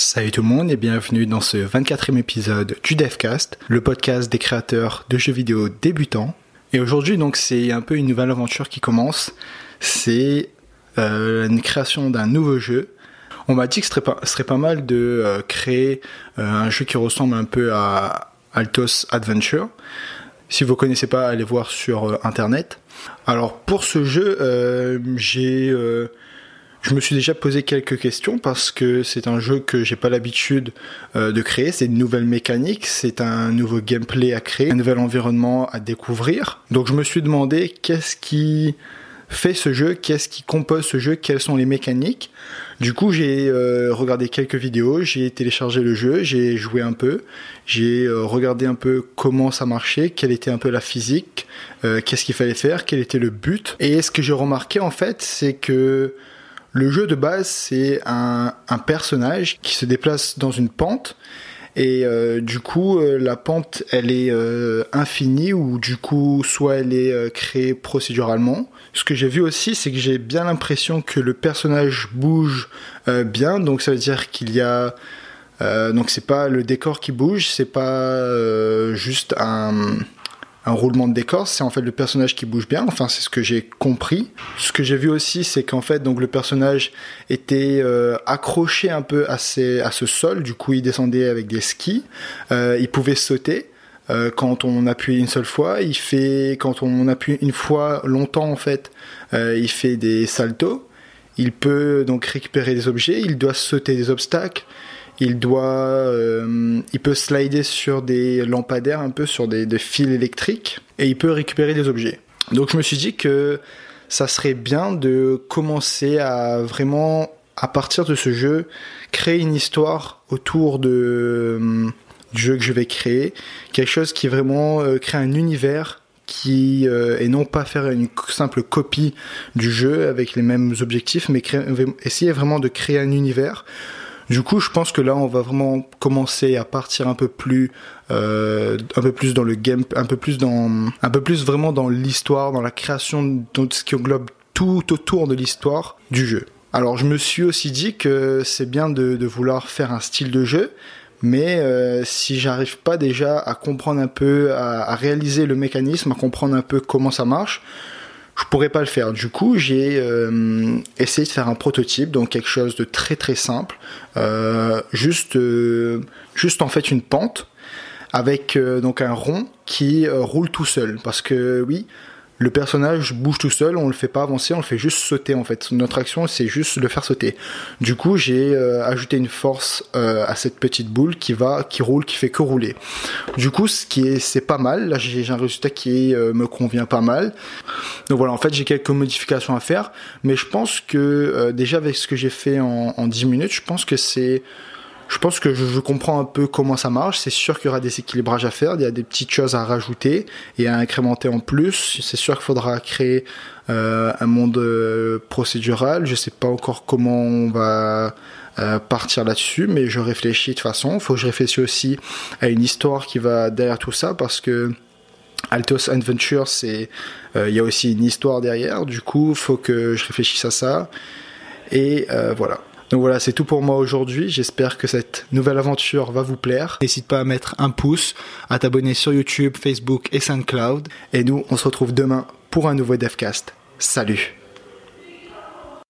Salut tout le monde et bienvenue dans ce 24e épisode du Devcast, le podcast des créateurs de jeux vidéo débutants. Et aujourd'hui donc c'est un peu une nouvelle aventure qui commence, c'est euh, une création d'un nouveau jeu. On m'a dit que ce serait pas, mal de euh, créer euh, un jeu qui ressemble un peu à Altos Adventure. Si vous connaissez pas, allez voir sur internet. Alors pour ce jeu, j'ai je me suis déjà posé quelques questions parce que c'est un jeu que j'ai pas l'habitude euh, de créer. C'est une nouvelle mécanique, c'est un nouveau gameplay à créer, un nouvel environnement à découvrir. Donc je me suis demandé qu'est-ce qui fait ce jeu, qu'est-ce qui compose ce jeu, quelles sont les mécaniques. Du coup, j'ai euh, regardé quelques vidéos, j'ai téléchargé le jeu, j'ai joué un peu, j'ai euh, regardé un peu comment ça marchait, quelle était un peu la physique, qu'est-ce qu'il fallait faire, quel était le but. Et ce que j'ai remarqué en fait, c'est que le jeu de base, c'est un, personnage qui se déplace dans une pente. Et euh, du coup, euh, la pente, elle est euh, infinie ou du coup, soit elle est créée procéduralement. Ce que j'ai vu aussi, c'est que j'ai bien l'impression que le personnage bouge bien. Donc ça veut dire qu'il y a donc c'est pas le décor qui bouge, c'est pas juste un un roulement de décor, c'est en fait le personnage qui bouge bien. Enfin, c'est ce que j'ai compris. Ce que j'ai vu aussi, c'est qu'en fait, donc le personnage était euh, accroché un peu à, à ce sol. Du coup, il descendait avec des skis. Euh, il pouvait sauter. Euh, quand on appuie une seule fois, il fait quand on appuie une fois longtemps en fait, il fait des saltos. Il peut donc récupérer des objets, il doit sauter des obstacles, il doit, euh, il peut slider sur des lampadaires, un peu sur des, fils électriques, et il peut récupérer des objets. Donc je me suis dit que ça serait bien de commencer à vraiment, à partir de ce jeu, créer une histoire autour euh, du jeu que je vais créer, quelque chose qui vraiment euh, crée un univers qui et non pas faire une simple copie du jeu avec les mêmes objectifs, mais essayer vraiment de créer un univers du coup, je pense que là, on va vraiment commencer à partir un peu plus, euh, un peu plus dans le game, un peu plus dans, un peu plus vraiment dans l'histoire, dans la création, dans ce qui englobe tout autour de l'histoire du jeu. Alors, je me suis aussi dit que c'est bien de, de, vouloir faire un style de jeu, mais euh, si j'arrive pas déjà à comprendre un peu, à réaliser le mécanisme, à comprendre un peu comment ça marche, je pourrais pas le faire. Du coup, j'ai euh, essayé de faire un prototype, donc quelque chose de très très simple, euh, juste euh, juste en fait une pente avec donc un rond qui roule tout seul parce que oui, le personnage bouge tout seul, on le fait pas avancer, on le fait juste sauter en fait. Notre action c'est juste le faire sauter. Du coup j'ai euh, ajouté une force euh, à cette petite boule qui va, qui roule, qui fait que rouler. Du coup ce qui est, c'est pas mal. Là j'ai un résultat qui euh, me convient pas mal. Donc voilà, en fait j'ai quelques modifications à faire, mais je pense que déjà avec ce que j'ai fait en, en 10 minutes, je pense que c'est je pense que je, comprends un peu comment ça marche. C'est sûr qu'il y aura des équilibrages à faire, il y a des petites choses à rajouter et à incrémenter en plus. C'est sûr qu'il faudra créer euh, un monde euh, procédural. Je sais pas encore comment on va euh, partir là-dessus, mais je réfléchis de toute façon. Il faut que je réfléchisse aussi à une histoire qui va derrière tout ça parce que Altos Adventure, c'est il y a aussi une histoire derrière. Du coup, faut que je réfléchisse à ça. Et voilà. Donc voilà, c'est tout pour moi aujourd'hui. J'espère que cette nouvelle aventure va vous plaire. N'hésite pas à mettre un pouce, à t'abonner sur YouTube, Facebook et SoundCloud. Et nous, on se retrouve demain pour un nouveau Devcast. Salut